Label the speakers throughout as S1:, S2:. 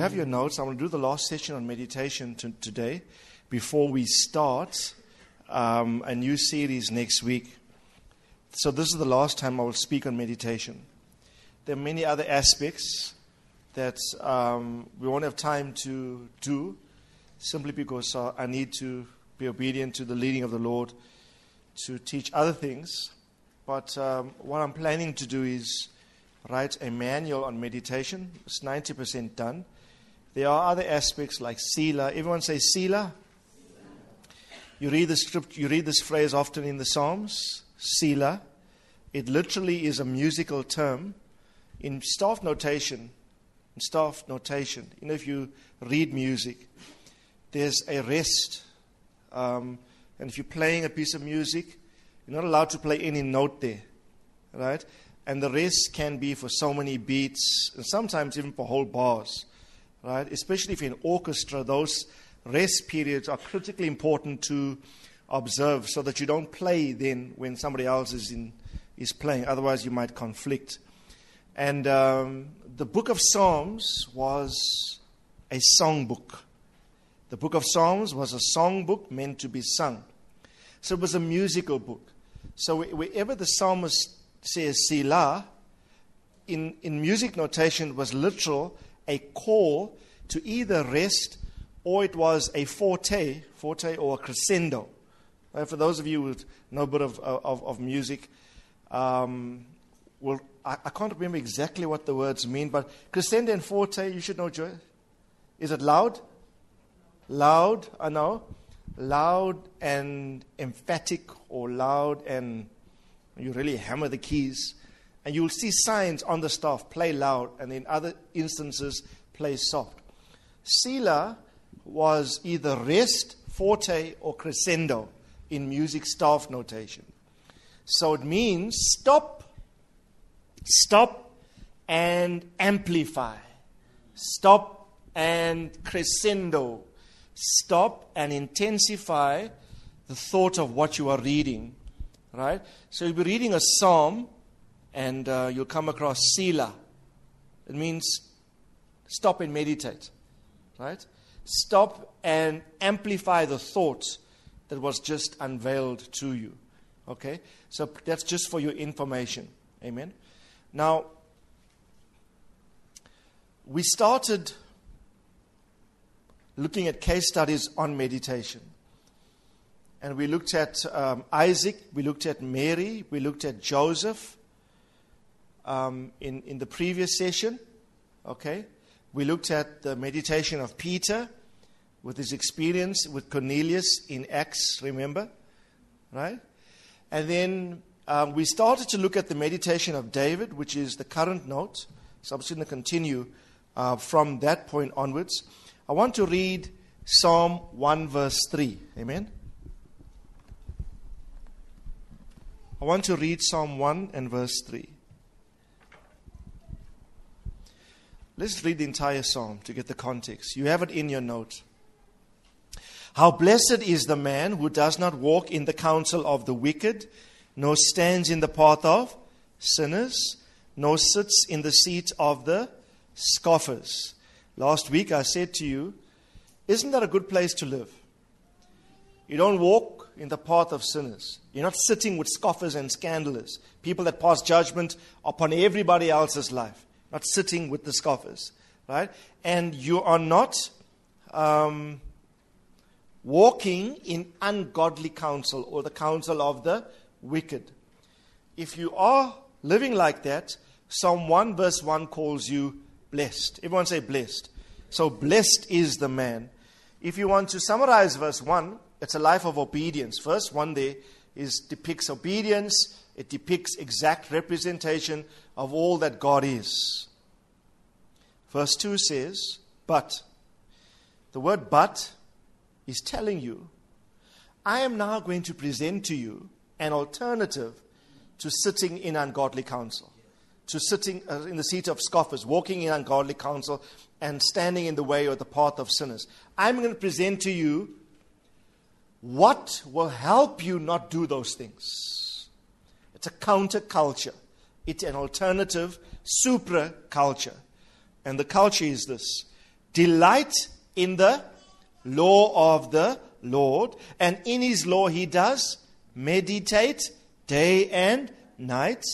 S1: Have your notes. I'm going to do the last session on meditation t- today before we start um, a new series next week. So, this is the last time I will speak on meditation. There are many other aspects that um, we won't have time to do simply because uh, I need to be obedient to the leading of the Lord to teach other things. But um, what I'm planning to do is write a manual on meditation. It's 90% done. There are other aspects like Selah. Everyone say Selah. You read the script. You read this phrase often in the Psalms. Selah. It literally is a musical term. In staff notation, in staff notation, you know, if you read music, there's a rest. Um, and if you're playing a piece of music, you're not allowed to play any note there, right? And the rest can be for so many beats, and sometimes even for whole bars, right? Especially if you're in orchestra, those rest periods are critically important to observe so that you don't play then when somebody else is, in, is playing. Otherwise, you might conflict. And um, the book of Psalms was a song book. The book of Psalms was a song book meant to be sung. So it was a musical book. So wherever the psalmist says Selah, in, in music notation, it was literal, a call to either rest or it was a forte, forte or a crescendo. Right? For those of you who know a bit of, of, of music, um, well, I, I, can't remember exactly what the words mean, but crescendo and forte, you should know, Joy. Is it loud? Loud, I know. Loud and emphatic, or loud and you really hammer the keys. And you'll see signs on the staff play loud, and in other instances, play soft. Selah was either rest, forte, or crescendo in music staff notation. So it means stop, stop, and amplify. Stop and crescendo. Stop and intensify the thought of what you are reading. Right? So you'll be reading a psalm and uh, you'll come across Selah. It means stop and meditate. Right? stop and amplify the thought that was just unveiled to you. Okay? So that's just for your information. Amen. Now, we started looking at case studies on meditation. And we looked at um, Isaac, we looked at Mary, we looked at Joseph um, in, in the previous session. Okay? We looked at the meditation of Peter with his experience with Cornelius in Acts, remember? Right? And then um, we started to look at the meditation of David, which is the current note. So I'm just going to continue uh, from that point onwards. I want to read Psalm 1, verse 3. Amen? I want to read Psalm 1 and verse 3. Let's read the entire psalm to get the context. You have it in your note. How blessed is the man who does not walk in the counsel of the wicked, nor stands in the path of sinners, nor sits in the seat of the scoffers. Last week I said to you, isn't that a good place to live? You don't walk in the path of sinners. You're not sitting with scoffers and scandalers, people that pass judgment upon everybody else's life. Not sitting with the scoffers, right? And you are not um, walking in ungodly counsel or the counsel of the wicked. If you are living like that, Psalm 1 verse 1 calls you blessed. Everyone say blessed. So blessed is the man. If you want to summarize verse 1, it's a life of obedience. Verse 1 there is depicts obedience. It depicts exact representation of all that God is. Verse 2 says, but. The word but is telling you, I am now going to present to you an alternative to sitting in ungodly counsel, to sitting uh, in the seat of scoffers, walking in ungodly counsel, and standing in the way or the path of sinners. I'm going to present to you what will help you not do those things. It's a counterculture, it's an alternative supra culture. And the culture is this delight in the law of the Lord, and in his law he does meditate day and night.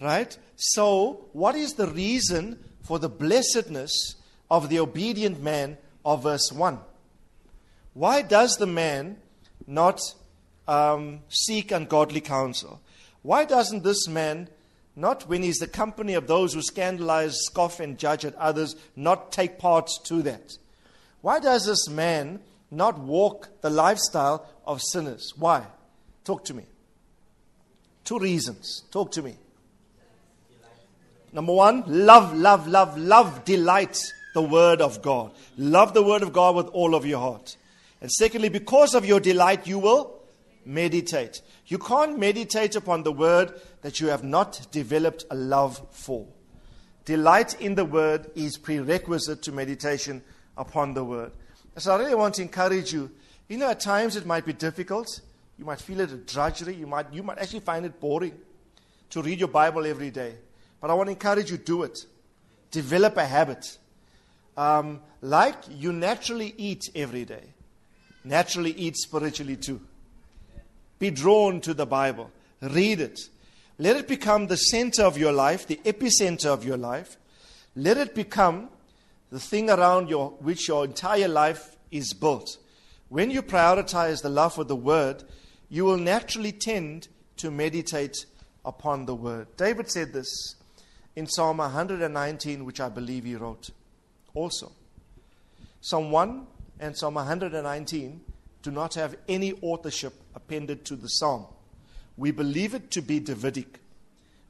S1: Right? So, what is the reason for the blessedness of the obedient man of verse 1? Why does the man not um, seek ungodly counsel? Why doesn't this man, not when he's the company of those who scandalize, scoff, and judge at others, not take part to that? Why does this man not walk the lifestyle of sinners? Why? Talk to me. Two reasons. Talk to me. Number one, love, love, love, love, delight the Word of God. Love the Word of God with all of your heart. And secondly, because of your delight, you will meditate. You can't meditate upon the Word that you have not developed a love for. Delight in the Word is prerequisite to meditation upon the Word. So I really want to encourage you. You know, at times it might be difficult. You might feel it a drudgery. You might, you might actually find it boring to read your Bible every day. But I want to encourage you do it. Develop a habit. Um, like you naturally eat every day, naturally eat spiritually too. Be drawn to the Bible. Read it. Let it become the center of your life, the epicenter of your life. Let it become the thing around your, which your entire life is built. When you prioritize the love for the Word, you will naturally tend to meditate upon the Word. David said this in Psalm 119, which I believe he wrote also. Psalm 1 and Psalm 119 do not have any authorship appended to the psalm. We believe it to be Davidic.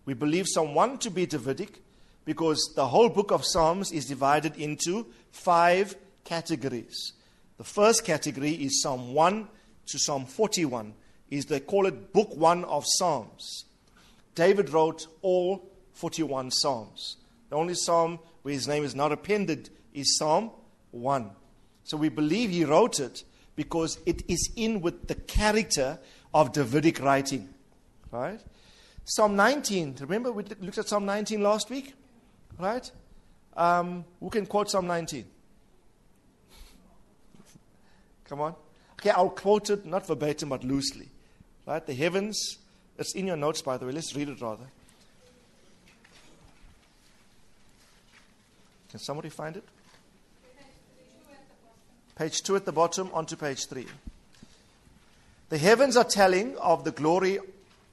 S1: We believe Psalm 1 to be Davidic because the whole book of Psalms is divided into five categories. The first category is Psalm 1 to Psalm 41. Is they call it book 1 of Psalms. David wrote all 41 Psalms. The only psalm where his name is not appended is Psalm 1. So we believe he wrote it because it is in with the character of Davidic writing. Right? Psalm 19. Remember we looked at Psalm 19 last week? Right? Um, who can quote Psalm 19? Come on. Okay, I'll quote it, not verbatim, but loosely. Right? The heavens, it's in your notes, by the way. Let's read it rather. Can somebody find it? Page 2 at the bottom, onto page 3. The heavens are telling of the glory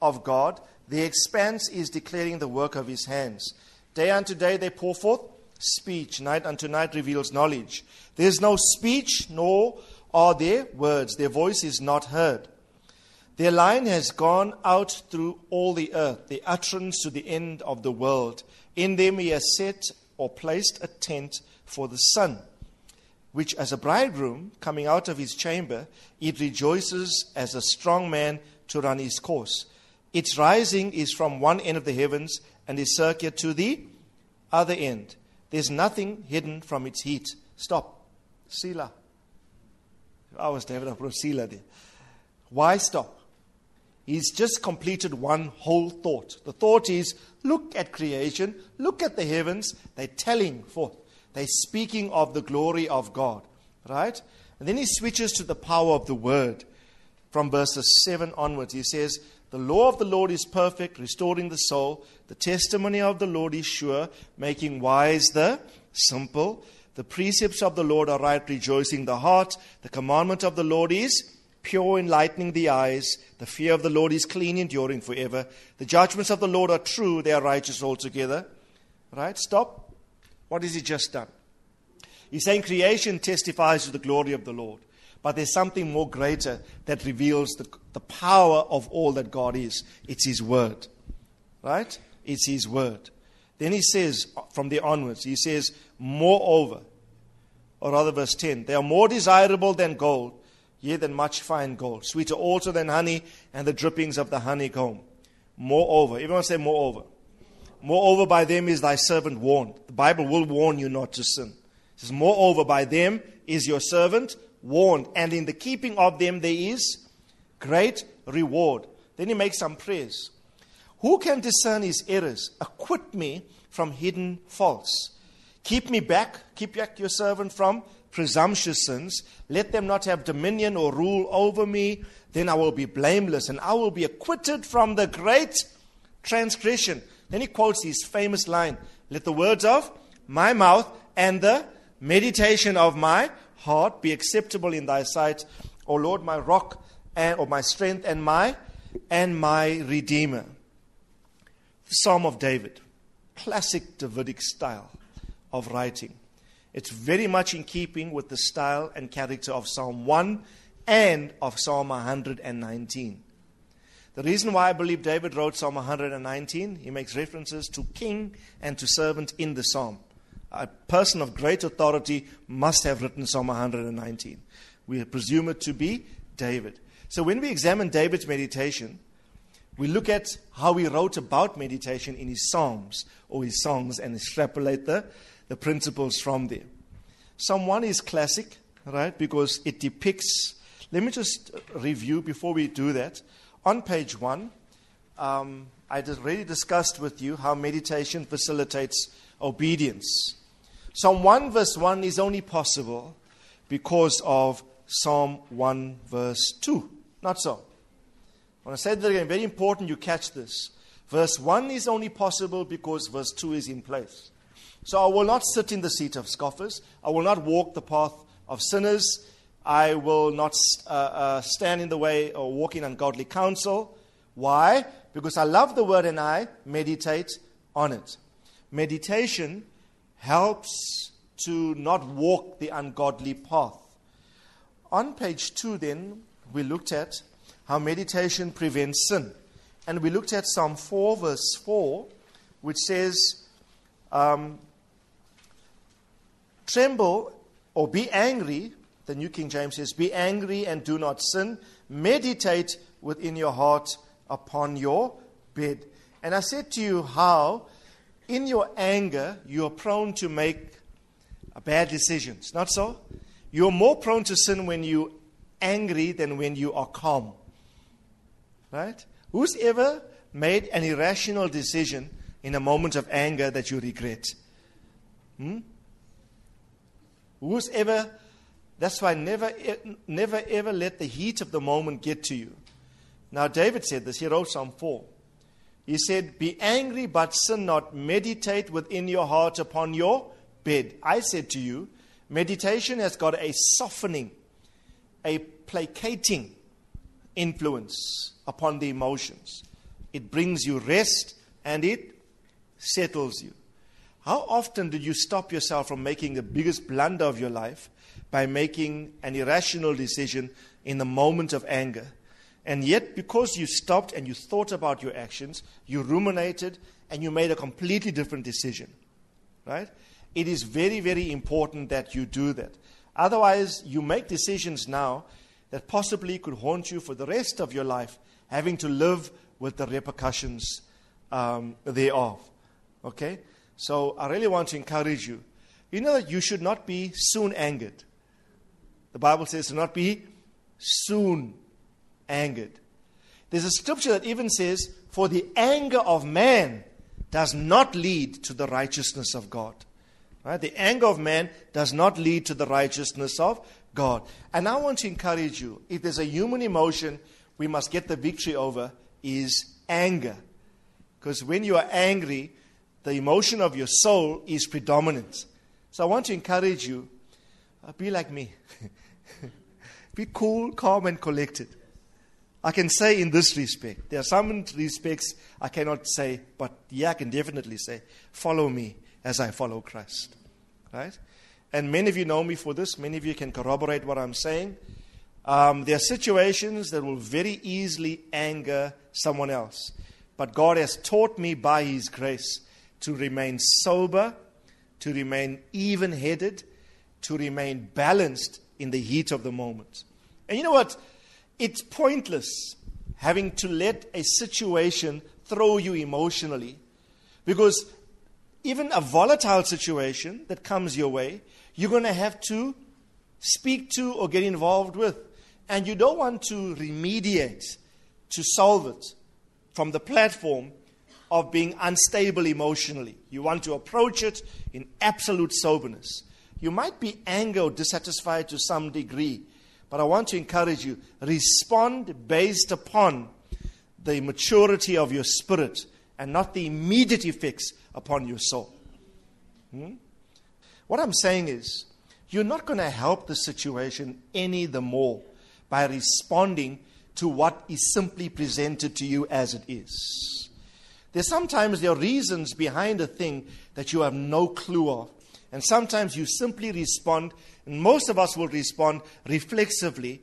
S1: of God, the expanse is declaring the work of his hands. Day unto day they pour forth speech, night unto night reveals knowledge. There is no speech, nor are there words. Their voice is not heard. Their line has gone out through all the earth, the utterance to the end of the world. In them he has set or placed a tent for the sun, which as a bridegroom coming out of his chamber, it rejoices as a strong man to run his course. Its rising is from one end of the heavens and its circuit to the other end. There's nothing hidden from its heat. Stop. Selah. I was I brought Selah there. Why stop? He's just completed one whole thought. The thought is look at creation, look at the heavens. They're telling forth, they're speaking of the glory of God. Right? And then he switches to the power of the word from verses 7 onwards. He says, The law of the Lord is perfect, restoring the soul. The testimony of the Lord is sure, making wise the simple. The precepts of the Lord are right, rejoicing the heart. The commandment of the Lord is pure, enlightening the eyes. The fear of the Lord is clean, enduring forever. The judgments of the Lord are true, they are righteous altogether. Right? Stop. What has he just done? He's saying creation testifies to the glory of the Lord. But there's something more greater that reveals the, the power of all that God is. It's His Word. Right? It's His Word. Then he says, from there onwards, he says, Moreover, or rather, verse 10 they are more desirable than gold, yea, than much fine gold, sweeter also than honey and the drippings of the honeycomb. Moreover, everyone say, moreover. Moreover, by them is thy servant warned. The Bible will warn you not to sin. It says, Moreover, by them is your servant warned, and in the keeping of them there is great reward. Then he makes some prayers. Who can discern his errors? Acquit me from hidden faults. Keep me back, keep back your servant from presumptuous sins. Let them not have dominion or rule over me. Then I will be blameless and I will be acquitted from the great transgression. Then he quotes his famous line Let the words of my mouth and the meditation of my heart be acceptable in thy sight, O Lord, my rock and or my strength and my and my redeemer. The Psalm of David, classic Davidic style of writing. It's very much in keeping with the style and character of Psalm 1 and of Psalm 119. The reason why I believe David wrote Psalm 119, he makes references to king and to servant in the psalm. A person of great authority must have written Psalm 119. We presume it to be David. So when we examine David's meditation, we look at how he wrote about meditation in his psalms or his songs and extrapolate the, the principles from there. Psalm 1 is classic, right, because it depicts. Let me just review before we do that. On page 1, um, I already discussed with you how meditation facilitates obedience. Psalm 1, verse 1 is only possible because of Psalm 1, verse 2. Not so. When I say that again, very important you catch this. Verse 1 is only possible because verse 2 is in place. So I will not sit in the seat of scoffers. I will not walk the path of sinners. I will not uh, uh, stand in the way or walk in ungodly counsel. Why? Because I love the word and I meditate on it. Meditation helps to not walk the ungodly path. On page 2, then, we looked at how meditation prevents sin. And we looked at Psalm 4, verse 4, which says, um, Tremble or be angry. The New King James says, Be angry and do not sin. Meditate within your heart upon your bed. And I said to you how, in your anger, you are prone to make bad decisions. Not so? You're more prone to sin when you're angry than when you are calm. Right? Who's ever made an irrational decision in a moment of anger that you regret? Hmm? Who's ever, that's why never, never ever let the heat of the moment get to you. Now, David said this, he wrote Psalm 4. He said, Be angry, but sin not. Meditate within your heart upon your bed. I said to you, meditation has got a softening, a placating influence upon the emotions. It brings you rest and it settles you. How often did you stop yourself from making the biggest blunder of your life by making an irrational decision in the moment of anger? And yet, because you stopped and you thought about your actions, you ruminated, and you made a completely different decision. Right? It is very, very important that you do that. Otherwise, you make decisions now that possibly could haunt you for the rest of your life, having to live with the repercussions um, thereof. Okay? So I really want to encourage you. You know that you should not be soon angered. The Bible says to not be soon angered. There's a scripture that even says, For the anger of man does not lead to the righteousness of God. Right? The anger of man does not lead to the righteousness of God. And I want to encourage you if there's a human emotion we must get the victory over, is anger. Because when you are angry, the emotion of your soul is predominant. So I want to encourage you uh, be like me. be cool, calm, and collected. I can say in this respect. There are some respects I cannot say, but yeah, I can definitely say, follow me as I follow Christ. Right? And many of you know me for this. Many of you can corroborate what I'm saying. Um, there are situations that will very easily anger someone else. But God has taught me by His grace to remain sober, to remain even headed, to remain balanced in the heat of the moment. And you know what? It's pointless having to let a situation throw you emotionally because even a volatile situation that comes your way, you're going to have to speak to or get involved with. And you don't want to remediate to solve it from the platform of being unstable emotionally. You want to approach it in absolute soberness. You might be angry or dissatisfied to some degree, but I want to encourage you respond based upon the maturity of your spirit and not the immediate effects upon your soul. Hmm? What I'm saying is, you're not going to help the situation any the more by responding to what is simply presented to you as it is. There's sometimes there are reasons behind a thing that you have no clue of. And sometimes you simply respond, most of us will respond reflexively,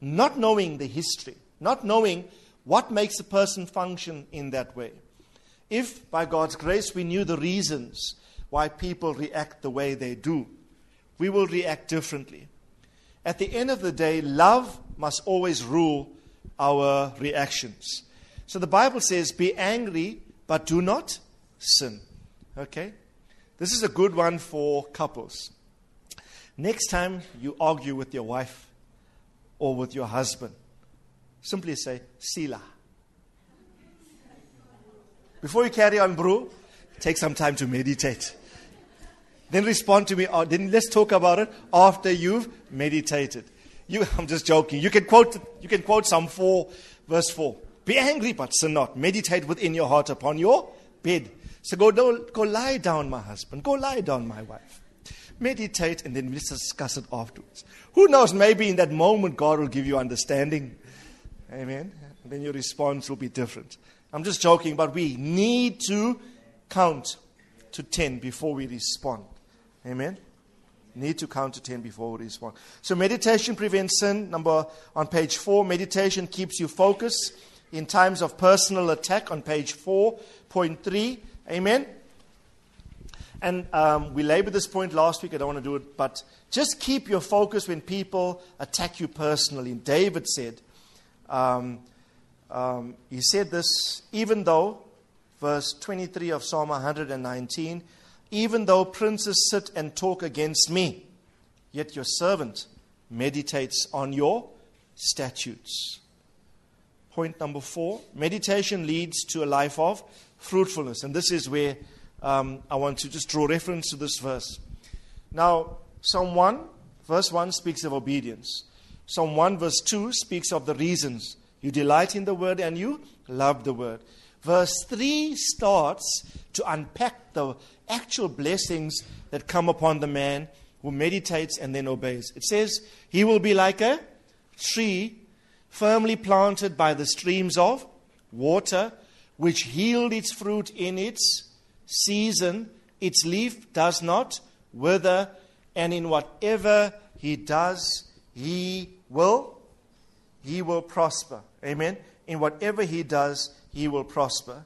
S1: not knowing the history, not knowing what makes a person function in that way. If, by God's grace, we knew the reasons why people react the way they do, we will react differently. At the end of the day, love must always rule our reactions. So the Bible says, Be angry, but do not sin. Okay? This is a good one for couples. Next time you argue with your wife or with your husband, simply say, Selah. Before you carry on, bro, take some time to meditate. Then respond to me, or then let's talk about it after you've meditated. You, I'm just joking. You can quote, you can quote Psalm 4, verse 4. Be angry, but sin not. Meditate within your heart upon your bed. So go, go lie down, my husband. Go lie down, my wife. Meditate, and then let's discuss it afterwards. Who knows, maybe in that moment, God will give you understanding. Amen. And then your response will be different. I'm just joking, but we need to count to 10 before we respond. Amen. Need to count to 10 before we respond. So meditation prevents sin. Number on page 4, meditation keeps you focused in times of personal attack on page 4.3. Amen. And um, we labored this point last week. I don't want to do it, but just keep your focus when people attack you personally. David said, um, um, he said this, even though, verse 23 of Psalm 119, even though princes sit and talk against me, yet your servant meditates on your statutes. Point number four meditation leads to a life of fruitfulness. And this is where um, I want to just draw reference to this verse. Now, Psalm 1, verse 1 speaks of obedience. Psalm 1, verse 2 speaks of the reasons. You delight in the word and you love the word. Verse 3 starts to unpack the actual blessings that come upon the man who meditates and then obeys. It says, He will be like a tree firmly planted by the streams of water, which yield its fruit in its season. Its leaf does not wither, and in whatever he does, he will he will prosper. Amen. In whatever he does, he will prosper.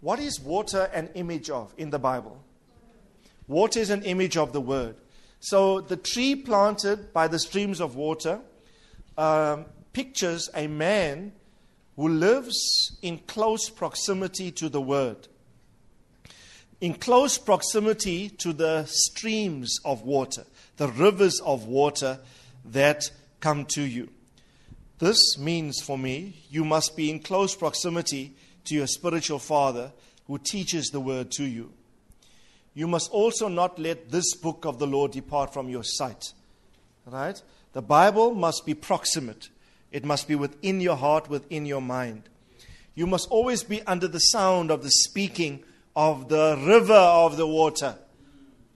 S1: What is water an image of in the Bible? Water is an image of the word. So the tree planted by the streams of water um, pictures a man who lives in close proximity to the Word, in close proximity to the streams of water, the rivers of water that come to you. This means for me, you must be in close proximity to your spiritual father who teaches the word to you. You must also not let this book of the Lord depart from your sight. Right? The Bible must be proximate. It must be within your heart, within your mind. You must always be under the sound of the speaking of the river of the water.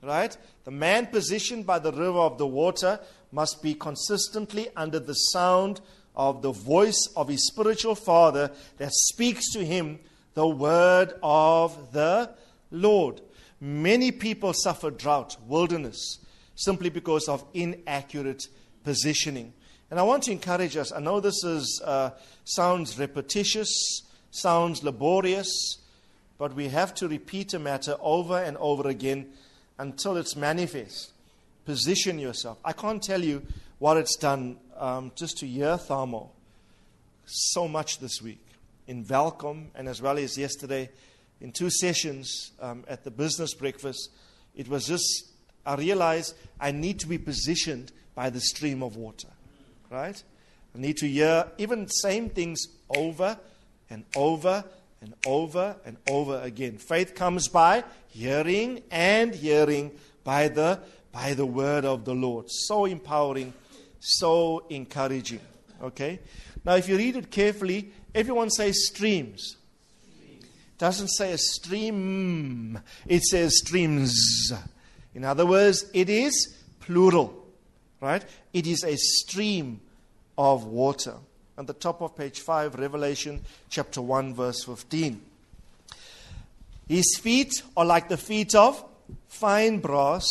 S1: Right? The man positioned by the river of the water must be consistently under the sound of the voice of his spiritual father that speaks to him the word of the Lord. Many people suffer drought, wilderness, simply because of inaccurate positioning. And I want to encourage us. I know this is, uh, sounds repetitious, sounds laborious, but we have to repeat a matter over and over again until it's manifest. position yourself. I can't tell you what it's done um, just to hear Thamo so much this week in Welkom and as well as yesterday in two sessions um, at the business breakfast. It was just, I realized I need to be positioned by the stream of water, right? I need to hear even same things over and over and over and over again. Faith comes by hearing and hearing by the by the word of the Lord. So empowering, so encouraging. Okay? Now if you read it carefully, everyone says streams. It doesn't say a stream. It says streams. In other words, it is plural. Right? It is a stream of water on the top of page 5, Revelation chapter 1, verse 15. His feet are like the feet of fine brass,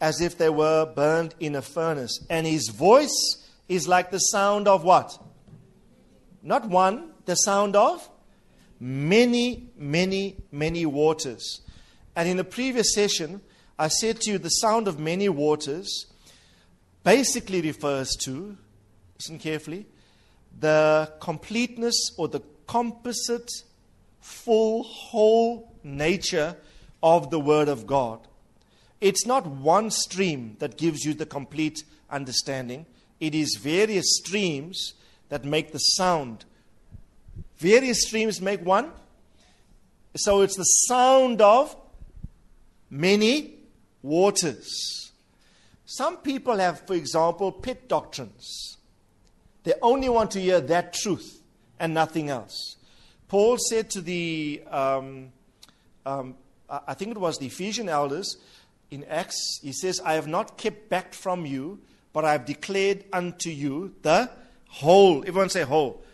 S1: as if they were burned in a furnace. And his voice is like the sound of what? Not one, the sound of many, many, many waters. And in the previous session, I said to you the sound of many waters basically refers to, listen carefully, the completeness or the composite, full, whole nature of the Word of God. It's not one stream that gives you the complete understanding, it is various streams that make the sound. Various streams make one. So it's the sound of many waters. Some people have, for example, pit doctrines. They only want to hear that truth and nothing else. Paul said to the, um, um, I think it was the Ephesian elders in Acts, he says, I have not kept back from you, but I have declared unto you the whole, everyone say whole,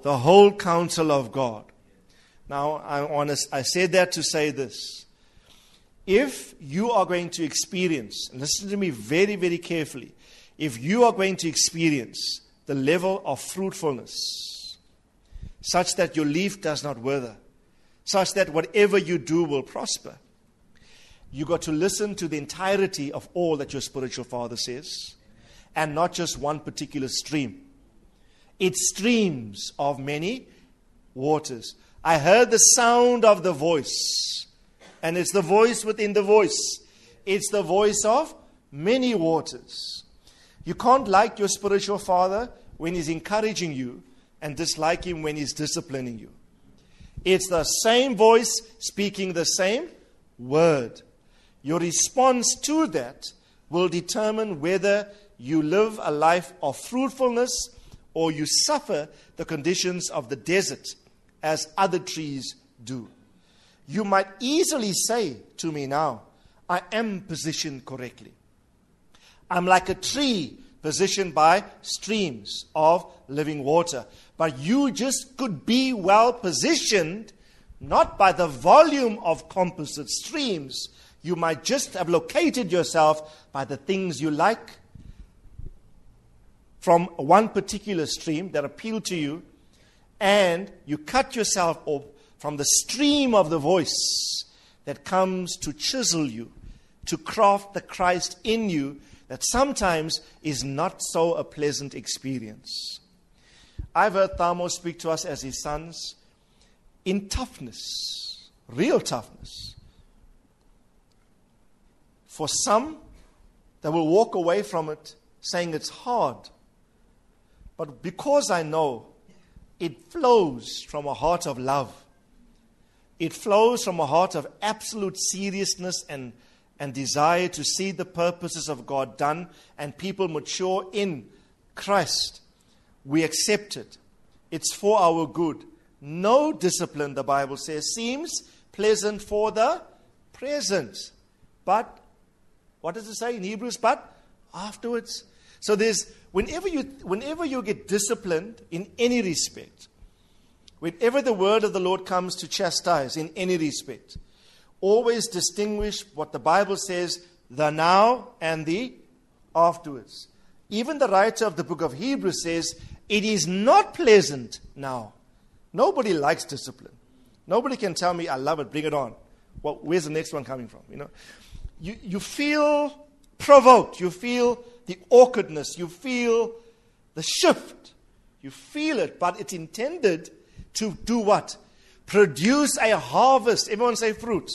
S1: the whole counsel of God. Now, I, to, I said that to say this. If you are going to experience, listen to me very, very carefully, if you are going to experience the level of fruitfulness, such that your leaf does not wither, such that whatever you do will prosper. You got to listen to the entirety of all that your spiritual father says, and not just one particular stream. It streams of many waters. I heard the sound of the voice, and it's the voice within the voice. It's the voice of many waters. You can't like your spiritual father when he's encouraging you and dislike him when he's disciplining you. It's the same voice speaking the same word. Your response to that will determine whether you live a life of fruitfulness or you suffer the conditions of the desert as other trees do. You might easily say to me now, I am positioned correctly. I'm like a tree positioned by streams of living water. But you just could be well positioned not by the volume of composite streams. You might just have located yourself by the things you like from one particular stream that appeal to you, and you cut yourself off from the stream of the voice that comes to chisel you, to craft the Christ in you that sometimes is not so a pleasant experience. I've heard Thamo speak to us as his sons in toughness, real toughness. For some, they will walk away from it saying it's hard. But because I know it flows from a heart of love, it flows from a heart of absolute seriousness and and desire to see the purposes of God done and people mature in Christ, we accept it. It's for our good. No discipline, the Bible says, seems pleasant for the present. But, what does it say in Hebrews? But afterwards. So there's, whenever you, whenever you get disciplined in any respect, whenever the word of the Lord comes to chastise in any respect, always distinguish what the Bible says the now and the afterwards. Even the writer of the book of Hebrews says it is not pleasant now. Nobody likes discipline. Nobody can tell me, I love it, bring it on. Well, where's the next one coming from? You know, you, you feel provoked. You feel the awkwardness. You feel the shift. You feel it, but it's intended to do what? Produce a harvest. Everyone say fruit.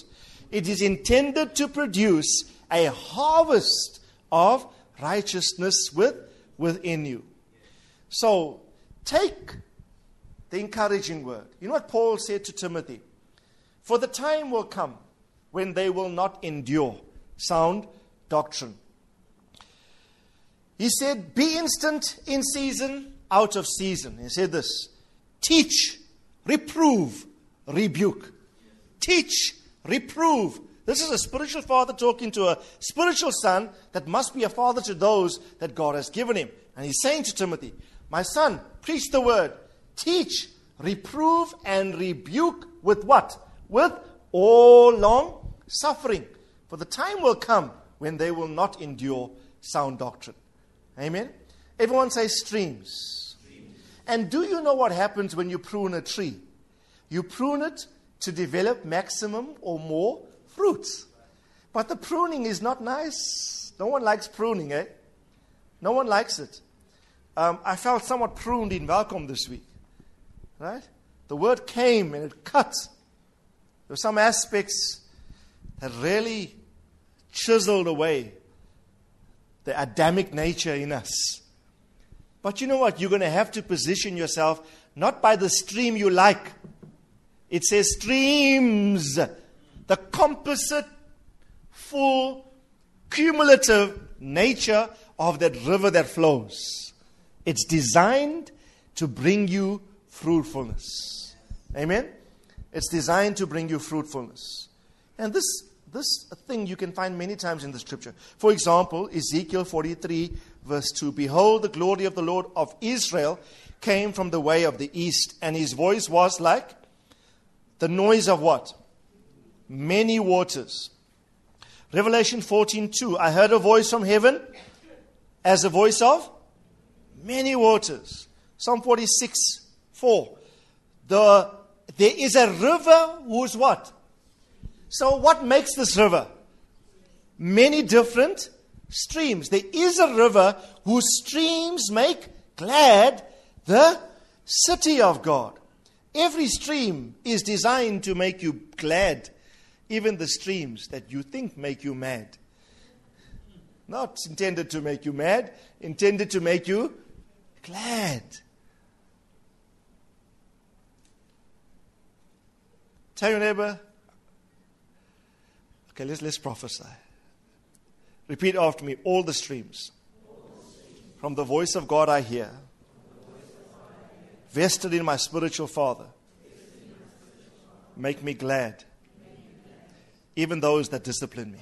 S1: It is intended to produce a harvest of righteousness with, within you. So take the encouraging word. You know what Paul said to Timothy? For the time will come when they will not endure sound doctrine. He said, Be instant in season, out of season. He said this teach, reprove, rebuke. Teach, reprove. This is a spiritual father talking to a spiritual son that must be a father to those that God has given him. And he's saying to Timothy, My son, preach the word, teach, reprove, and rebuke with what? With all long suffering. For the time will come when they will not endure sound doctrine. Amen? Everyone say streams. streams. And do you know what happens when you prune a tree? You prune it to develop maximum or more fruits. But the pruning is not nice. No one likes pruning, eh? No one likes it. Um, I felt somewhat pruned in Welkom this week. Right? The word came and it cut. There were some aspects that really chiseled away the Adamic nature in us. But you know what? You're going to have to position yourself not by the stream you like. It says streams, the composite, full, cumulative nature of that river that flows. It's designed to bring you fruitfulness. Amen? It's designed to bring you fruitfulness. And this, this thing you can find many times in the scripture. For example, Ezekiel 43, verse 2 Behold, the glory of the Lord of Israel came from the way of the east, and his voice was like the noise of what? Many waters. Revelation 14, 2 I heard a voice from heaven as a voice of many waters. Psalm 46, 4. The there is a river who's what? So, what makes this river? Many different streams. There is a river whose streams make glad the city of God. Every stream is designed to make you glad, even the streams that you think make you mad. Not intended to make you mad, intended to make you glad. Tell your neighbor. Okay, let's, let's prophesy. Repeat after me all the streams. From the voice of God I hear, vested in my spiritual father, make me glad, even those that discipline me.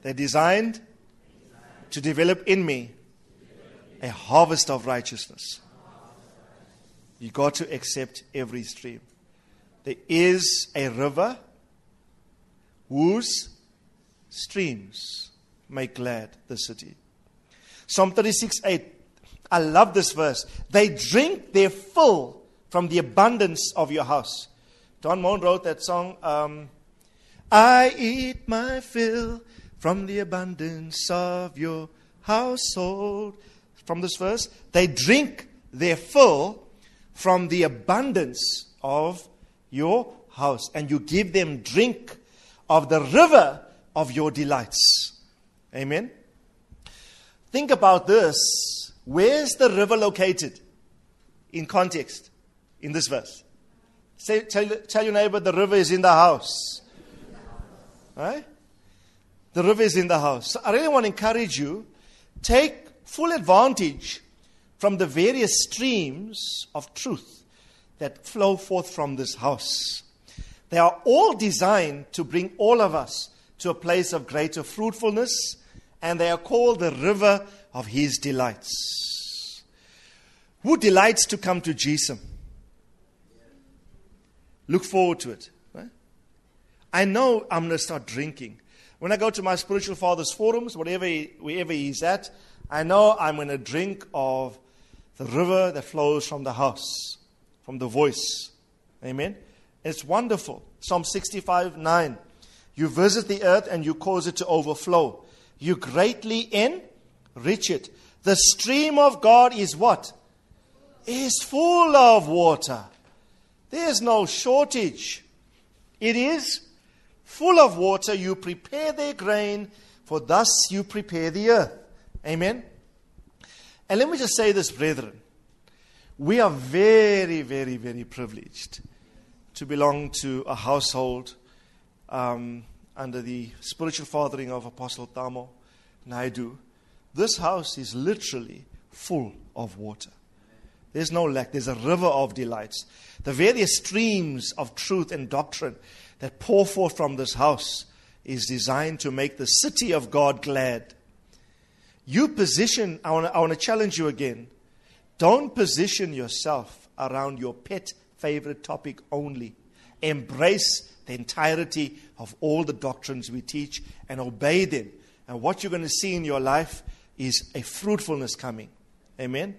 S1: They're designed to develop in me a harvest of righteousness. You got to accept every stream. There is a river whose streams make glad the city. Psalm 36 8. I love this verse. They drink their fill from the abundance of your house. Don Moen wrote that song. Um, I eat my fill from the abundance of your household. From this verse, they drink their fill from the abundance of your house, and you give them drink of the river of your delights. Amen. Think about this. Where's the river located in context in this verse? Say, tell, tell your neighbor the river is in the house. Right? The river is in the house. So I really want to encourage you take full advantage from the various streams of truth that flow forth from this house. They are all designed to bring all of us to a place of greater fruitfulness, and they are called the river of his delights. Who delights to come to Jesus? Look forward to it. I know I'm going to start drinking. When I go to my spiritual father's forums, whatever he, wherever he's at, I know I'm going to drink of the river that flows from the house from the voice. Amen. It's wonderful. Psalm 65 9. You visit the earth and you cause it to overflow. you greatly enrich it. The stream of God is what? Is full of water. There's no shortage. It is full of water. You prepare their grain, for thus you prepare the earth. Amen. And let me just say this, brethren. We are very, very, very privileged to belong to a household um, under the spiritual fathering of Apostle Thamo Naidoo. This house is literally full of water. There's no lack. There's a river of delights. The various streams of truth and doctrine that pour forth from this house is designed to make the city of God glad. You position, I want, to, challenge you again. Don't position yourself around your pet favorite topic only. Embrace the entirety of all the doctrines we teach and obey them. And what you're going to see in your life is a fruitfulness coming. Amen?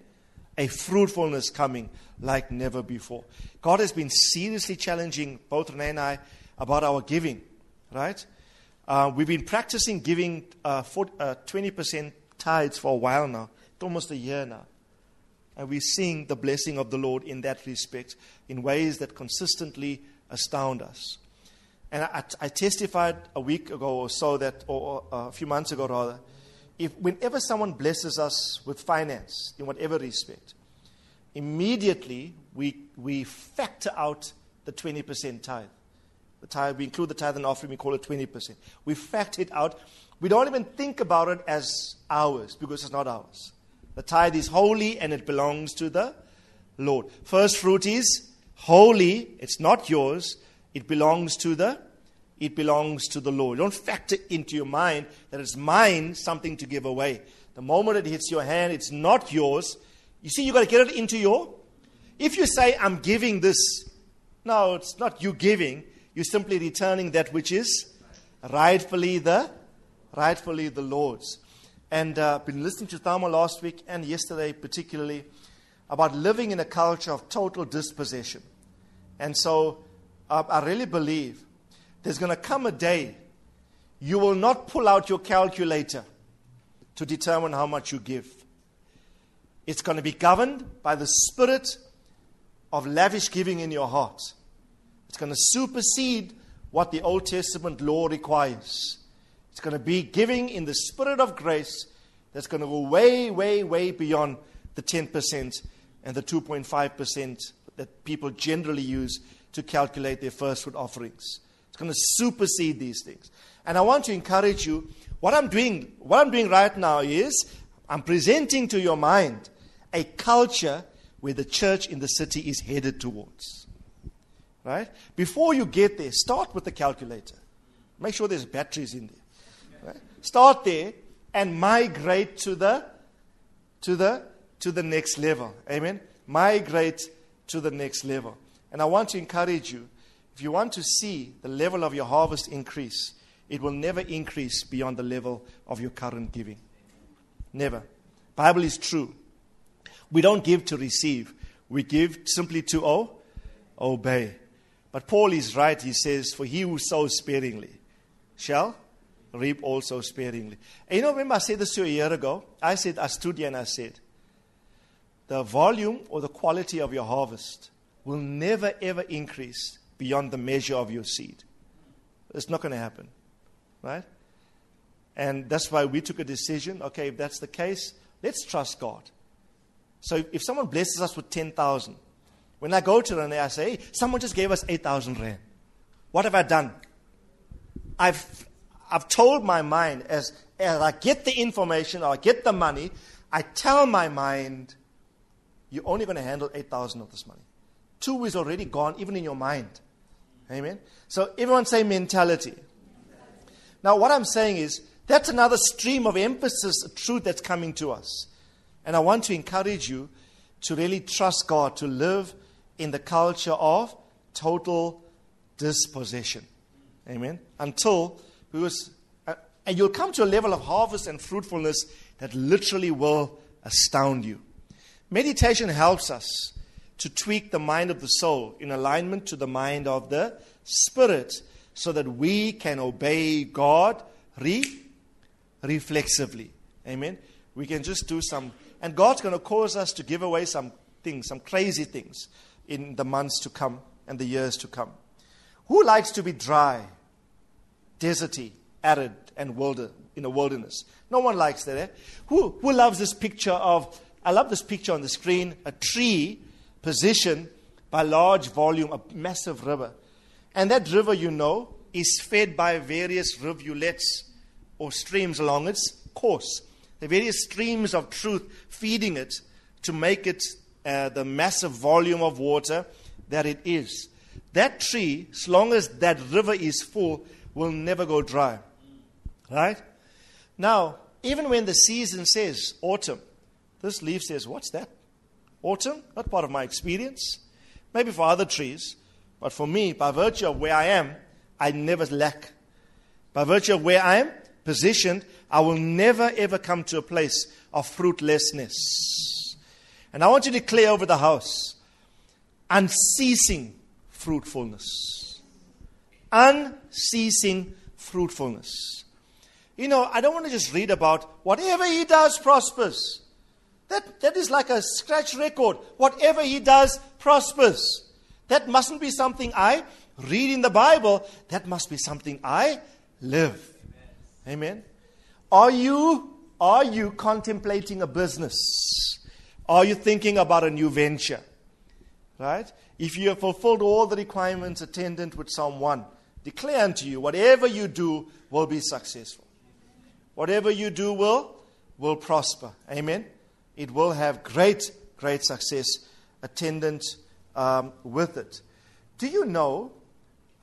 S1: A fruitfulness coming like never before. God has been seriously challenging both Renee and I about our giving, right? Uh, we've been practicing giving uh, uh, 20% tithes for a while now, it's almost a year now. And we're seeing the blessing of the Lord in that respect in ways that consistently astound us. And I, I testified a week ago or so that, or, or a few months ago rather, if whenever someone blesses us with finance in whatever respect, immediately we, we factor out the 20% tithe. The tithe, we include the tithe and offering, we call it 20%. We factor it out. We don't even think about it as ours because it's not ours. The tithe is holy and it belongs to the Lord. First fruit is holy, it's not yours, it belongs to the it belongs to the Lord. Don't factor into your mind that it's mine, something to give away. The moment it hits your hand, it's not yours. You see, you've got to get it into your. If you say, I'm giving this, no, it's not you giving. You're simply returning that which is rightfully the rightfully the Lord's. And uh, been listening to Thelma last week and yesterday particularly about living in a culture of total dispossession. And so uh, I really believe there's going to come a day you will not pull out your calculator to determine how much you give. It's going to be governed by the spirit of lavish giving in your heart. It's going to supersede what the Old Testament law requires. It's going to be giving in the spirit of grace that's going to go way, way, way beyond the 10% and the 2.5% that people generally use to calculate their first fruit offerings. It's going to supersede these things. And I want to encourage you. What I'm doing, what I'm doing right now is I'm presenting to your mind a culture where the church in the city is headed towards. Right? Before you get there, start with the calculator. Make sure there's batteries in there. Right? Start there and migrate to the to the to the next level. Amen. Migrate to the next level. And I want to encourage you if you want to see the level of your harvest increase, it will never increase beyond the level of your current giving. Never. Bible is true. We don't give to receive. We give simply to oh, obey. But Paul is right. He says, For he who sows sparingly shall reap also sparingly. And you know, remember I said this to you a year ago? I said, I stood here and I said, the volume or the quality of your harvest will never ever increase beyond the measure of your seed. It's not going to happen. Right? And that's why we took a decision okay, if that's the case, let's trust God. So if someone blesses us with 10,000, when I go to them, and I say, hey, someone just gave us 8,000 rand. What have I done? I've, I've told my mind, as, as I get the information or I get the money, I tell my mind, you're only going to handle 8,000 of this money. Two is already gone, even in your mind. Amen. So everyone say mentality. Now, what I'm saying is that's another stream of emphasis, truth that's coming to us. And I want to encourage you to really trust God, to live in the culture of total dispossession. Amen. Until, because, uh, and you'll come to a level of harvest and fruitfulness that literally will astound you. Meditation helps us to tweak the mind of the soul in alignment to the mind of the spirit so that we can obey God re- reflexively. Amen. We can just do some, and God's going to cause us to give away some things, some crazy things in the months to come and the years to come. Who likes to be dry, deserty, arid, and wilder, in a wilderness? No one likes that. Eh? Who, who loves this picture of, I love this picture on the screen, a tree positioned by large volume, a massive river. And that river, you know, is fed by various rivulets or streams along its course. The various streams of truth feeding it to make it uh, the massive volume of water that it is. That tree, as long as that river is full, will never go dry. Right? Now, even when the season says autumn, this leaf says, What's that? Autumn? Not part of my experience. Maybe for other trees, but for me, by virtue of where I am, I never lack. By virtue of where I am positioned, I will never ever come to a place of fruitlessness. And I want to declare over the house unceasing fruitfulness. Unceasing fruitfulness. You know, I don't want to just read about whatever he does prospers. That, that is like a scratch record. Whatever he does prospers. That mustn't be something I read in the Bible. That must be something I live. Amen. Are you are you contemplating a business? Are you thinking about a new venture? Right? If you have fulfilled all the requirements attendant with 1, declare unto you, whatever you do will be successful. Whatever you do will, will prosper. Amen. It will have great, great success attendant um, with it. Do you know?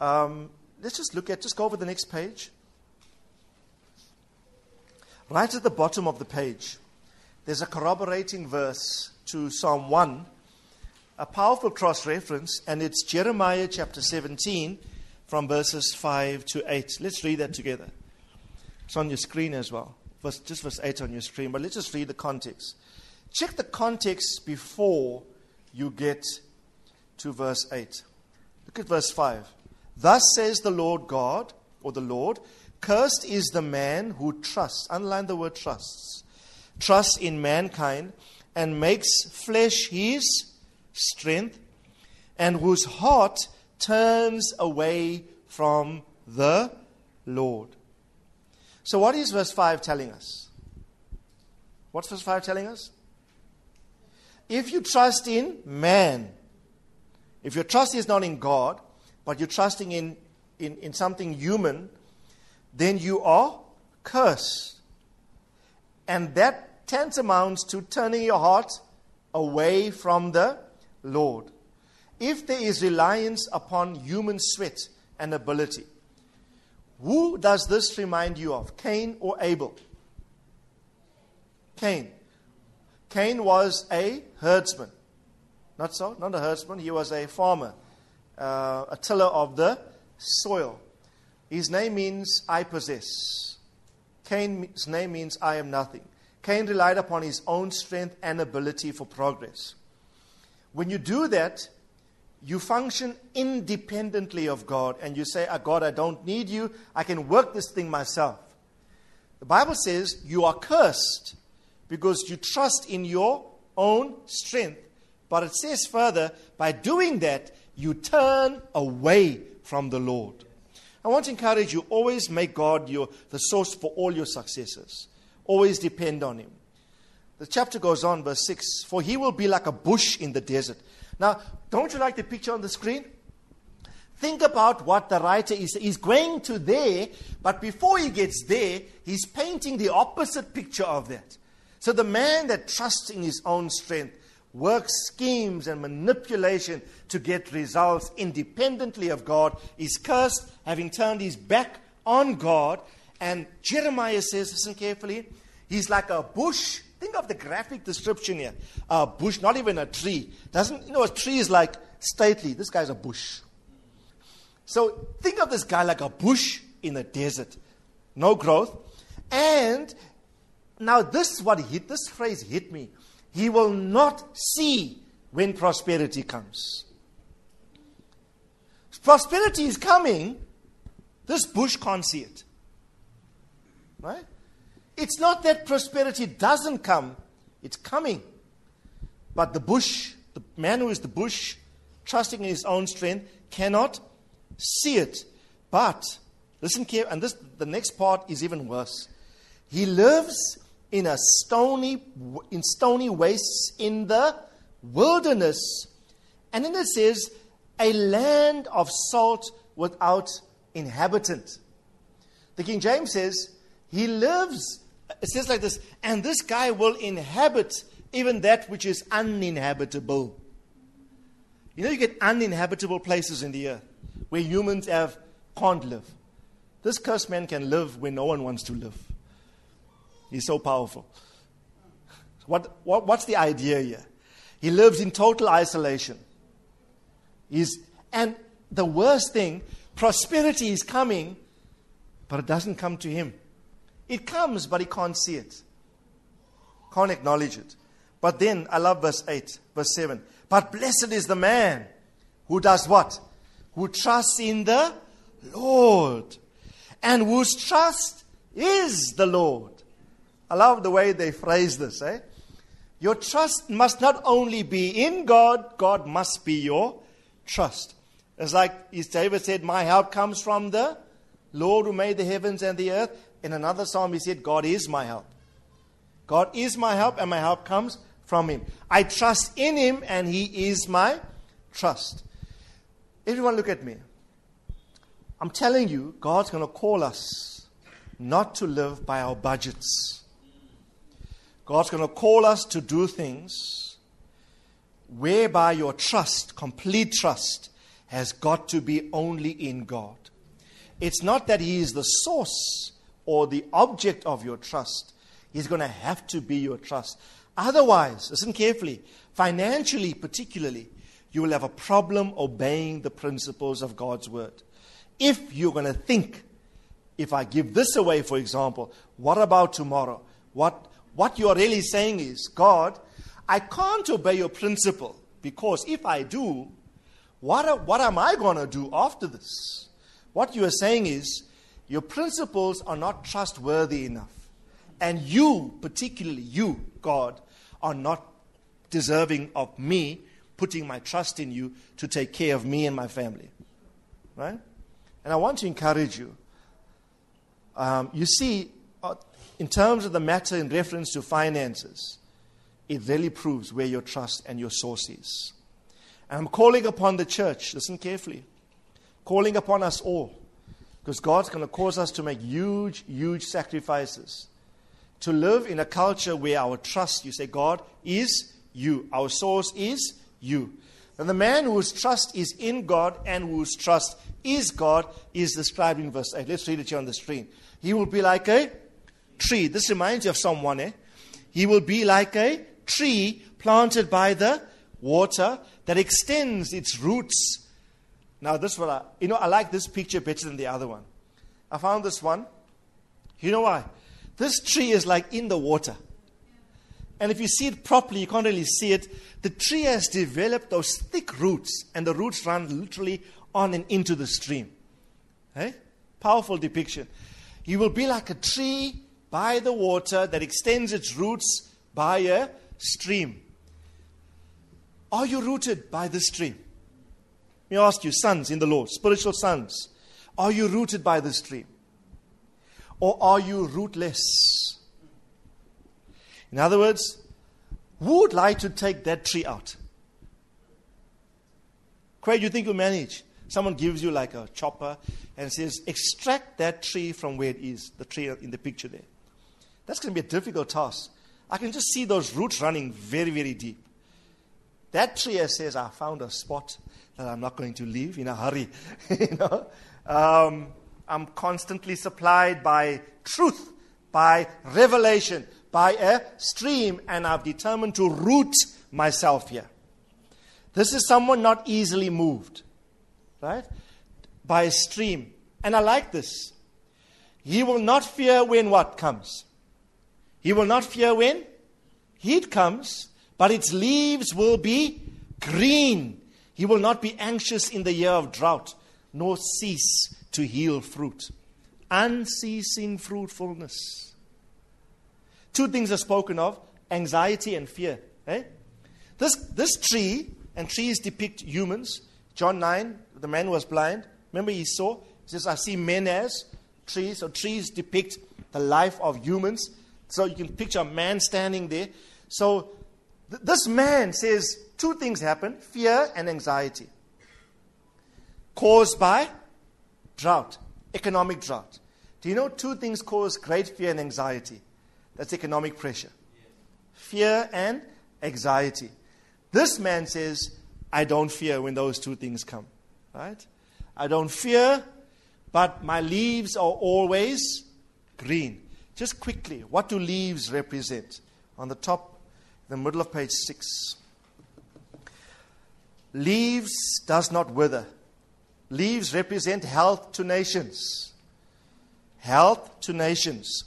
S1: Um, let's just look at, just go over the next page. Right at the bottom of the page, there's a corroborating verse to Psalm 1, a powerful cross reference, and it's Jeremiah chapter 17 from verses 5 to 8. Let's read that together. It's on your screen as well. Verse, just verse 8 on your screen, but let's just read the context. Check the context before you get to verse 8. Look at verse 5. Thus says the Lord God, or the Lord, Cursed is the man who trusts, underline the word trusts, trusts in mankind and makes flesh his strength, and whose heart turns away from the Lord. So, what is verse 5 telling us? What's verse 5 telling us? If you trust in man, if your trust is not in God, but you're trusting in, in, in something human, then you are cursed. And that tantamounts to turning your heart away from the Lord. If there is reliance upon human sweat and ability, who does this remind you of? Cain or Abel? Cain. Cain was a herdsman. Not so? Not a herdsman. He was a farmer, uh, a tiller of the soil. His name means I possess. Cain's name means I am nothing. Cain relied upon his own strength and ability for progress. When you do that, you function independently of God and you say, oh, God, I don't need you. I can work this thing myself. The Bible says you are cursed because you trust in your own strength. But it says further, by doing that, you turn away from the Lord. I want to encourage you always make God your, the source for all your successes. Always depend on Him. The chapter goes on, verse 6 For he will be like a bush in the desert. Now, don't you like the picture on the screen? Think about what the writer is. He's going to there, but before he gets there, he's painting the opposite picture of that. So the man that trusts in his own strength works schemes and manipulation to get results independently of God is cursed, having turned his back on God. And Jeremiah says, listen carefully, he's like a bush. Think of the graphic description here. A bush, not even a tree. Doesn't you know a tree is like stately. This guy's a bush. So think of this guy like a bush in a desert. No growth. And now this is what hit this phrase hit me. He will not see when prosperity comes. Prosperity is coming. This bush can't see it. Right? It's not that prosperity doesn't come, it's coming. But the bush, the man who is the bush, trusting in his own strength, cannot see it. But, listen carefully, and this, the next part is even worse. He lives in a stony, in stony wastes in the wilderness. And then it says, a land of salt without inhabitant. The King James says, he lives, it says like this, and this guy will inhabit even that which is uninhabitable. You know, you get uninhabitable places in the earth where humans have, can't live. This cursed man can live where no one wants to live. He's so powerful. What, what, what's the idea here? He lives in total isolation. He's, and the worst thing, prosperity is coming, but it doesn't come to him. It comes, but he can't see it, can't acknowledge it. But then, I love verse 8, verse 7. But blessed is the man who does what? Who trusts in the Lord, and whose trust is the Lord. I love the way they phrase this, eh? Your trust must not only be in God, God must be your trust. It's like David said, My help comes from the Lord who made the heavens and the earth. In another psalm, he said, God is my help. God is my help, and my help comes from Him. I trust in Him, and He is my trust. Everyone, look at me. I'm telling you, God's going to call us not to live by our budgets. God's going to call us to do things whereby your trust, complete trust, has got to be only in God. It's not that He is the source or the object of your trust, He's going to have to be your trust. Otherwise, listen carefully, financially particularly, you will have a problem obeying the principles of God's word. If you're going to think, if I give this away, for example, what about tomorrow? What, what you are really saying is, God, I can't obey your principle because if I do, what, what am I going to do after this? What you are saying is, your principles are not trustworthy enough. And you, particularly you, God, are not deserving of me putting my trust in you to take care of me and my family. Right? And I want to encourage you. Um, you see, Uh, in terms of the matter in reference to finances, it really proves where your trust and your source is. And I'm calling upon the church, listen carefully, calling upon us all, because God's going to cause us to make huge, huge sacrifices. To live in a culture where our trust, you say, God is you, our source is you. And the man whose trust is in God and whose trust is God is described in verse 8. Let's read it here on the screen. He will be like a tree. This reminds you of someone, eh? He will be like a tree planted by the water that extends its roots. Now, this one, you know, I like this picture better than the other one. I found this one. You know why? This tree is like in the water. And if you see it properly, you can't really see it. The tree has developed those thick roots, and the roots run literally on and into the stream. Hey? Powerful depiction. You will be like a tree by the water that extends its roots by a stream. Are you rooted by the stream? Let me ask you, sons in the Lord, spiritual sons, are you rooted by the stream? Or are you rootless? In other words, who would like to take that tree out? Craig, you think you'll manage? Someone gives you like a chopper and says, extract that tree from where it is, the tree in the picture there. That's going to be a difficult task. I can just see those roots running very, very deep. That tree says, I found a spot that I'm not going to leave in a hurry. you know? Um, I'm constantly supplied by truth, by revelation, by a stream, and I've determined to root myself here. This is someone not easily moved, right? By a stream. And I like this. He will not fear when what comes. He will not fear when heat comes, but its leaves will be green. He will not be anxious in the year of drought, nor cease to yield fruit. Unceasing fruitfulness. two things are spoken of anxiety and fear. Eh? This, this tree, and trees depict humans. John 9, the man was blind. Remember, he saw? He says, I see men as trees. So trees depict the life of humans. So you can picture a man standing there. So th- this man says two things happen fear and anxiety, caused by drought, economic drought. Do you know two things cause great fear and anxiety? That's economic pressure. Fear and anxiety. This man says, I don't fear when those two things come. Right? I don't fear, but my leaves are always green. Just quickly, what do leaves represent? On the top, the middle of page 6. Leaves does not wither. Leaves represent health to nations. Health to nations.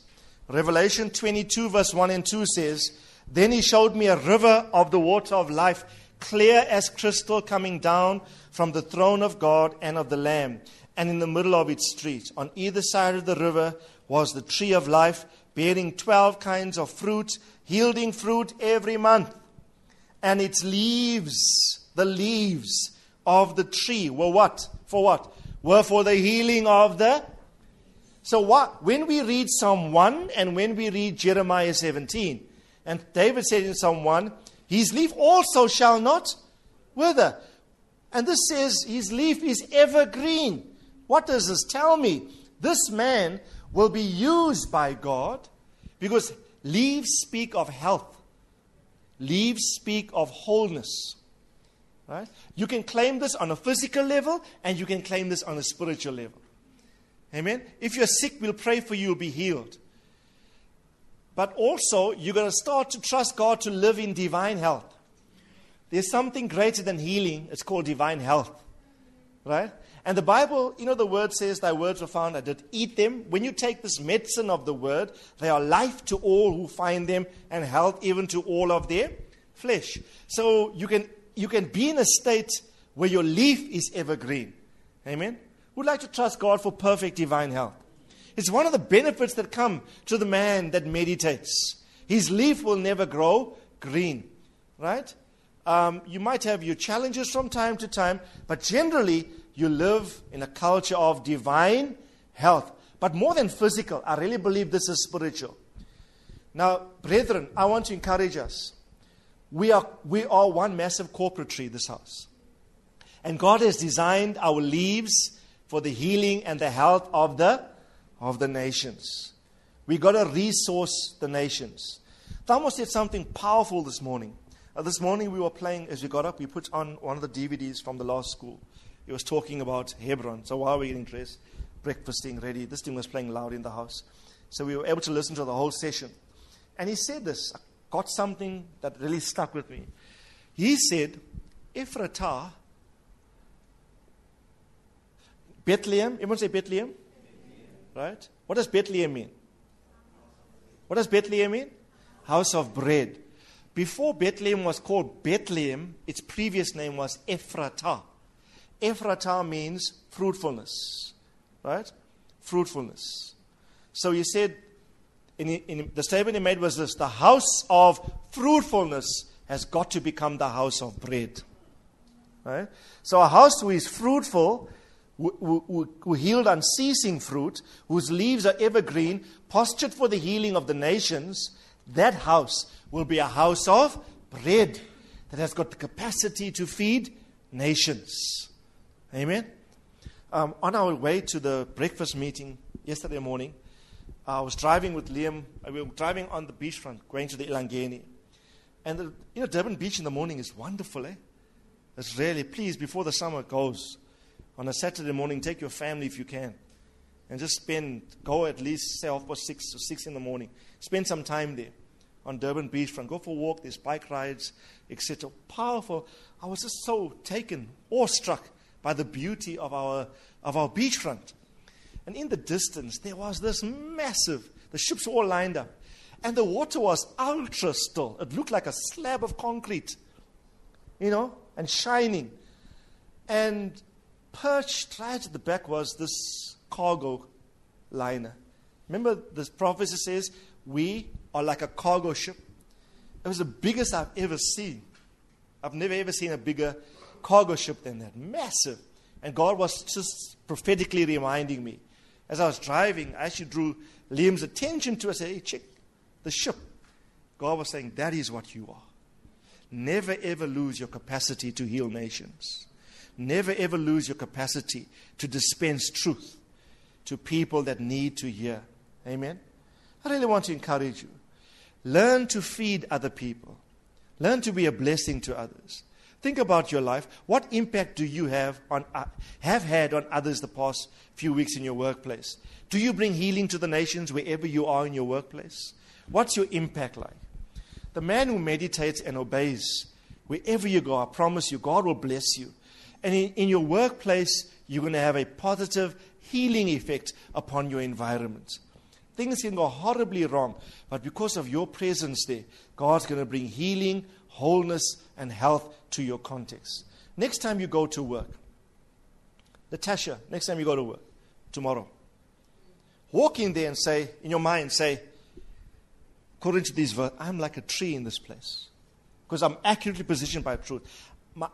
S1: Revelation 22, verse 1 and 2 says, Then he showed me a river of the water of life, clear as crystal, coming down from the throne of God and of the Lamb, and in the middle of its street. On either side of the river was the tree of life, bearing twelve kinds of fruit, yielding fruit every month. And its leaves, the leaves of the tree, were what? For what? Were for the healing of the. So, what? When we read Psalm 1 and when we read Jeremiah 17, and David said in Psalm 1, His leaf also shall not wither. And this says, His leaf is evergreen. What does this tell me? This man will be used by God because leaves speak of health, leaves speak of wholeness. Right? You can claim this on a physical level and you can claim this on a spiritual level. Amen. If you're sick, we'll pray for you, you'll be healed. But also, you're going to start to trust God to live in divine health. There's something greater than healing, it's called divine health. Right? And the Bible, you know, the word says, Thy words were found, I did eat them. When you take this medicine of the word, they are life to all who find them and health even to all of their flesh. So you can, you can be in a state where your leaf is evergreen. Amen? Would like to trust God for perfect divine health. It's one of the benefits that come to the man that meditates. His leaf will never grow green, right? Um, you might have your challenges from time to time, but generally, you live in a culture of divine health. But more than physical, I really believe this is spiritual. Now, brethren, I want to encourage us. We are, we are one massive corporate tree, this house. And God has designed our leaves for the healing and the health of the, of the nations. we got to resource the nations. Thomas said something powerful this morning. Uh, this morning we were playing, as we got up, we put on one of the DVDs from the last school. He was talking about Hebron. So while we were getting dressed, breakfasting ready, this thing was playing loud in the house. So we were able to listen to the whole session. And he said this, I got something that really stuck with me. He said, Ephratah, Bethlehem, everyone say Bethlehem? Right? What does Bethlehem mean? What does Bethlehem mean? House of bread. Before Bethlehem was called Bethlehem, its previous name was Ephratah. Ephratah means fruitfulness, right? Fruitfulness. So he said, in, in, the statement he made was this the house of fruitfulness has got to become the house of bread. Right? So a house who is fruitful, who, who, who yield unceasing fruit, whose leaves are evergreen, postured for the healing of the nations, that house will be a house of bread that has got the capacity to feed nations. Amen. Um, on our way to the breakfast meeting yesterday morning, I was driving with Liam. Uh, we were driving on the beachfront, going to the Elangeni. And the, you know, Durban Beach in the morning is wonderful, eh? It's really, please, before the summer goes, on a Saturday morning, take your family if you can. And just spend, go at least, say, half past six or six in the morning. Spend some time there on Durban Beachfront. Go for a walk, there's bike rides, etc. Powerful. I was just so taken, awestruck by the beauty of our, of our beachfront. And in the distance, there was this massive, the ships were all lined up. And the water was ultra still. It looked like a slab of concrete, you know, and shining. And perched right at the back was this cargo liner. Remember, the prophecy says, We are like a cargo ship. It was the biggest I've ever seen. I've never ever seen a bigger cargo ship than that. Massive. And God was just prophetically reminding me. As I was driving, I actually drew Liam's attention to it. I said, hey, check the ship. God was saying, that is what you are. Never ever lose your capacity to heal nations. Never ever lose your capacity to dispense truth to people that need to hear. Amen. I really want to encourage you. Learn to feed other people. Learn to be a blessing to others. Think about your life. What impact do you have on uh, have had on others the past few weeks in your workplace? Do you bring healing to the nations wherever you are in your workplace? What's your impact like? The man who meditates and obeys, wherever you go, I promise you, God will bless you. And in, in your workplace, you're going to have a positive healing effect upon your environment. Things can go horribly wrong, but because of your presence there, God's going to bring healing, wholeness, and health to your context. Next time you go to work, Natasha, next time you go to work, tomorrow, walk in there and say, in your mind, say, according to these verses, I'm like a tree in this place. Because I'm accurately positioned by truth.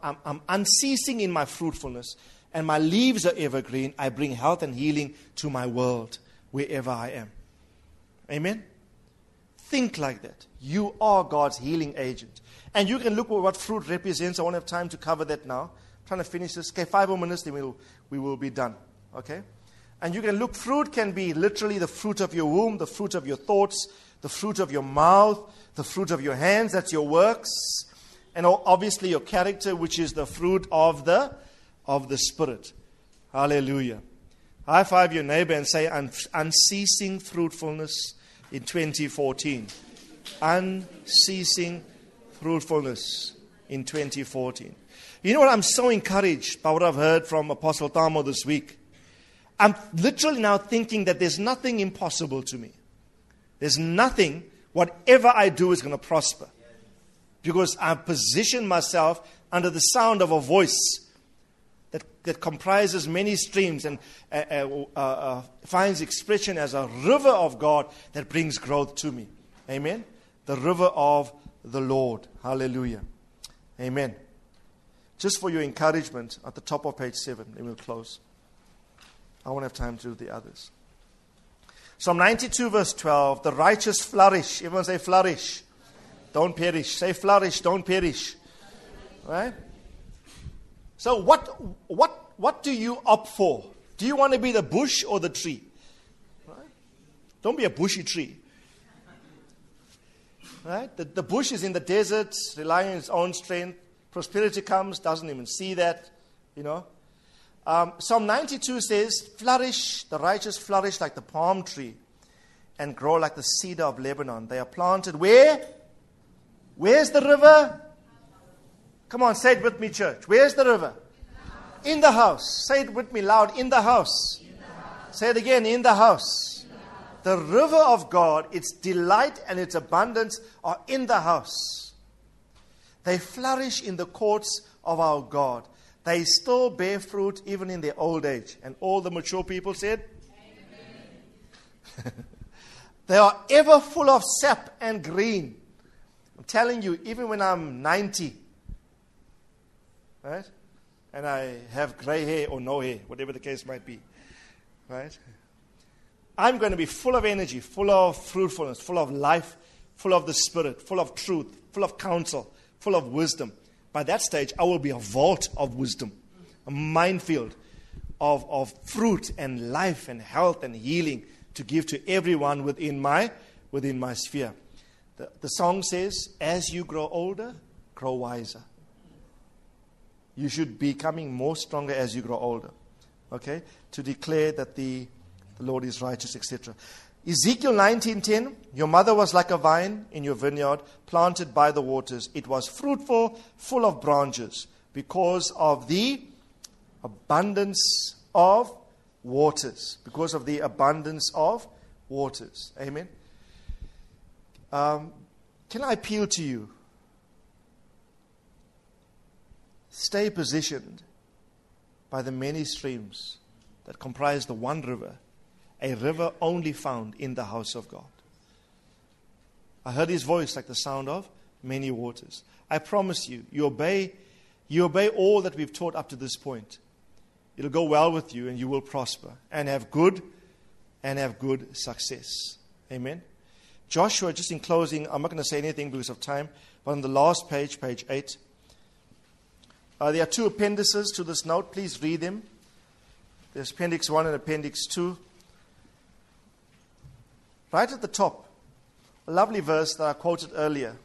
S1: I'm, I'm unceasing in my fruitfulness, and my leaves are evergreen. I bring health and healing to my world wherever I am. Amen? Think like that. You are God's healing agent. And you can look at what fruit represents. I won't have time to cover that now. I'm trying to finish this. Okay, five more minutes, then we'll, we will be done. Okay? And you can look, fruit can be literally the fruit of your womb, the fruit of your thoughts, the fruit of your mouth, the fruit of your hands, that's your works. And obviously your character, which is the fruit of the of the Spirit. Hallelujah. High five your neighbor and say unceasing fruitfulness in 2014. Unceasing fruitfulness in 2014. You know what? I'm so encouraged by what I've heard from Apostle Thamo this week. I'm literally now thinking that there's nothing impossible to me. There's nothing, whatever I do is going to prosper. Because I've positioned myself under the sound of a voice that, that comprises many streams and uh, uh, uh, uh, finds expression as a river of God that brings growth to me. Amen. The river of the Lord. Hallelujah. Amen. Just for your encouragement, at the top of page 7, then we'll close. I won't have time to do the others. Psalm 92, verse 12 The righteous flourish. Everyone say flourish. Don't perish. Say flourish, don't perish. Right? So, what, what, what do you opt for? Do you want to be the bush or the tree? Right? Don't be a bushy tree. Right? The, the bush is in the desert, relying on its own strength. Prosperity comes, doesn't even see that, you know. Um, Psalm 92 says, Flourish, the righteous flourish like the palm tree and grow like the cedar of Lebanon. They are planted where? Where's the river? Come on, say it with me, church. Where's the river? In the house. Say it with me loud. In the house. In the house. Say it again. In the house. The river of God, its delight and its abundance are in the house. They flourish in the courts of our God. They still bear fruit even in their old age. And all the mature people said, they are ever full of sap and green. I'm telling you, even when I'm 90, right? And I have gray hair or no hair, whatever the case might be, right? I'm going to be full of energy, full of fruitfulness, full of life, full of the Spirit, full of truth, full of counsel, full of wisdom. By that stage, I will be a vault of wisdom, a minefield of, of fruit and life and health and healing to give to everyone within my, within my sphere. The, the song says, As you grow older, grow wiser you should be becoming more stronger as you grow older. Okay? To declare that the, the Lord is righteous, etc. Ezekiel 19:10 Your mother was like a vine in your vineyard planted by the waters. It was fruitful full of branches because of the abundance of waters. Because of the abundance of waters. Amen. Um, can I appeal to you? Stay positioned by the many streams that comprise the one river, a river only found in the house of God. I heard his voice like the sound of many waters. I promise you, you obey, you obey all that we've taught up to this point. It'll go well with you and you will prosper and have good and have good success. Amen. Joshua, just in closing, I'm not going to say anything because of time, but on the last page, page 8, uh, there are two appendices to this note. Please read them. There's Appendix 1 and Appendix 2. Right at the top, a lovely verse that I quoted earlier.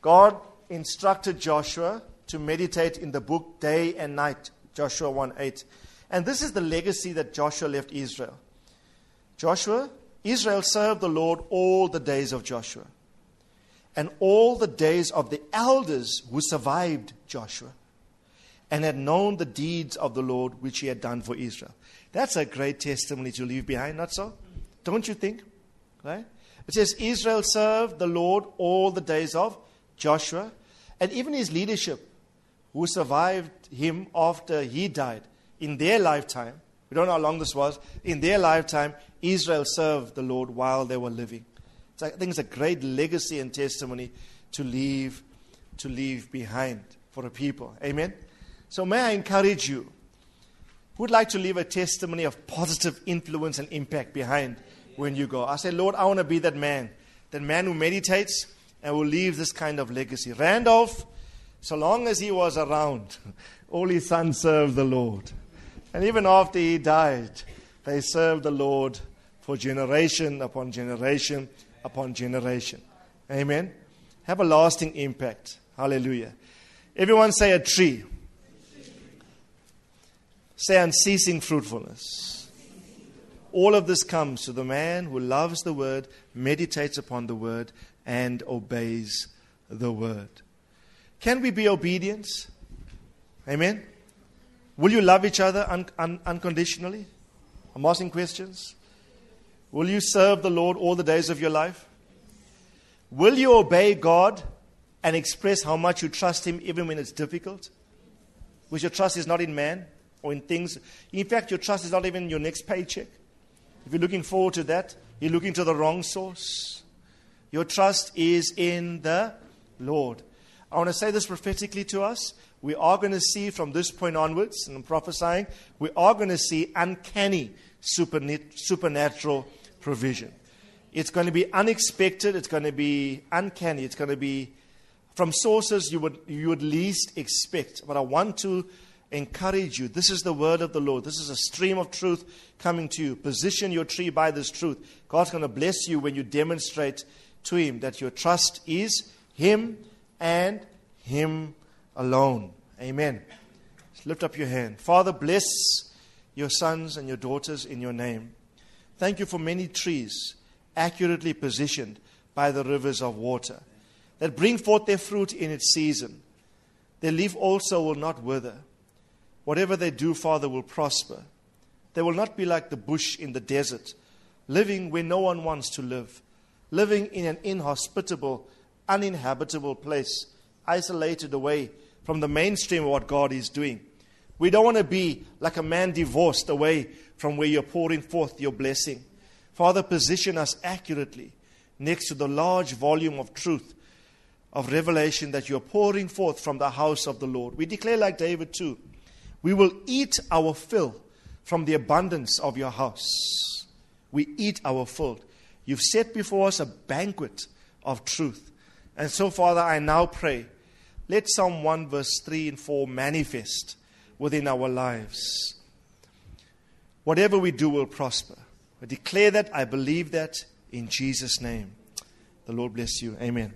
S1: God instructed Joshua to meditate in the book day and night, Joshua 1 8. And this is the legacy that Joshua left Israel. Joshua, Israel served the Lord all the days of Joshua and all the days of the elders who survived Joshua and had known the deeds of the Lord which he had done for Israel. That's a great testimony to leave behind, not so? Don't you think? Right? It says Israel served the Lord all the days of Joshua, and even his leadership, who survived him after he died in their lifetime. We don't know how long this was. In their lifetime, Israel served the Lord while they were living. So I think it's a great legacy and testimony to leave to leave behind for a people. Amen. So may I encourage you who would like to leave a testimony of positive influence and impact behind when you go. I say, Lord, I want to be that man, that man who meditates and will leave this kind of legacy. Randolph, so long as he was around, all his sons served the Lord. And even after he died, they served the Lord for generation upon generation upon generation. Amen. Have a lasting impact. Hallelujah. Everyone say a tree. Say unceasing fruitfulness. All of this comes to the man who loves the word, meditates upon the word, and obeys the word. Can we be obedient? Amen. Will you love each other un- un- unconditionally? I'm asking questions. Will you serve the Lord all the days of your life? Will you obey God and express how much you trust Him even when it's difficult? Because your trust is not in man or in things. In fact, your trust is not even in your next paycheck. If you're looking forward to that, you're looking to the wrong source. Your trust is in the Lord. I want to say this prophetically to us. We are going to see from this point onwards, and I'm prophesying, we are going to see uncanny supernatural provision. It's going to be unexpected, it's going to be uncanny, it's going to be from sources you would, you would least expect. But I want to encourage you. This is the word of the Lord. This is a stream of truth coming to you. Position your tree by this truth. God's going to bless you when you demonstrate to Him that your trust is Him and Him alone. Amen. lift up your hand. Father, bless your sons and your daughters in your name. Thank you for many trees accurately positioned by the rivers of water that bring forth their fruit in its season. Their leaf also will not wither. Whatever they do, Father, will prosper. They will not be like the bush in the desert, living where no one wants to live, living in an inhospitable, uninhabitable place, isolated away from the mainstream of what God is doing. We don't want to be like a man divorced away from where you're pouring forth your blessing. Father, position us accurately next to the large volume of truth, of revelation that you're pouring forth from the house of the Lord. We declare, like David, too, we will eat our fill from the abundance of your house. We eat our fill. You've set before us a banquet of truth. And so, Father, I now pray, let Psalm 1, verse 3 and 4 manifest within our lives. Whatever we do will prosper. I declare that, I believe that in Jesus' name. The Lord bless you. Amen.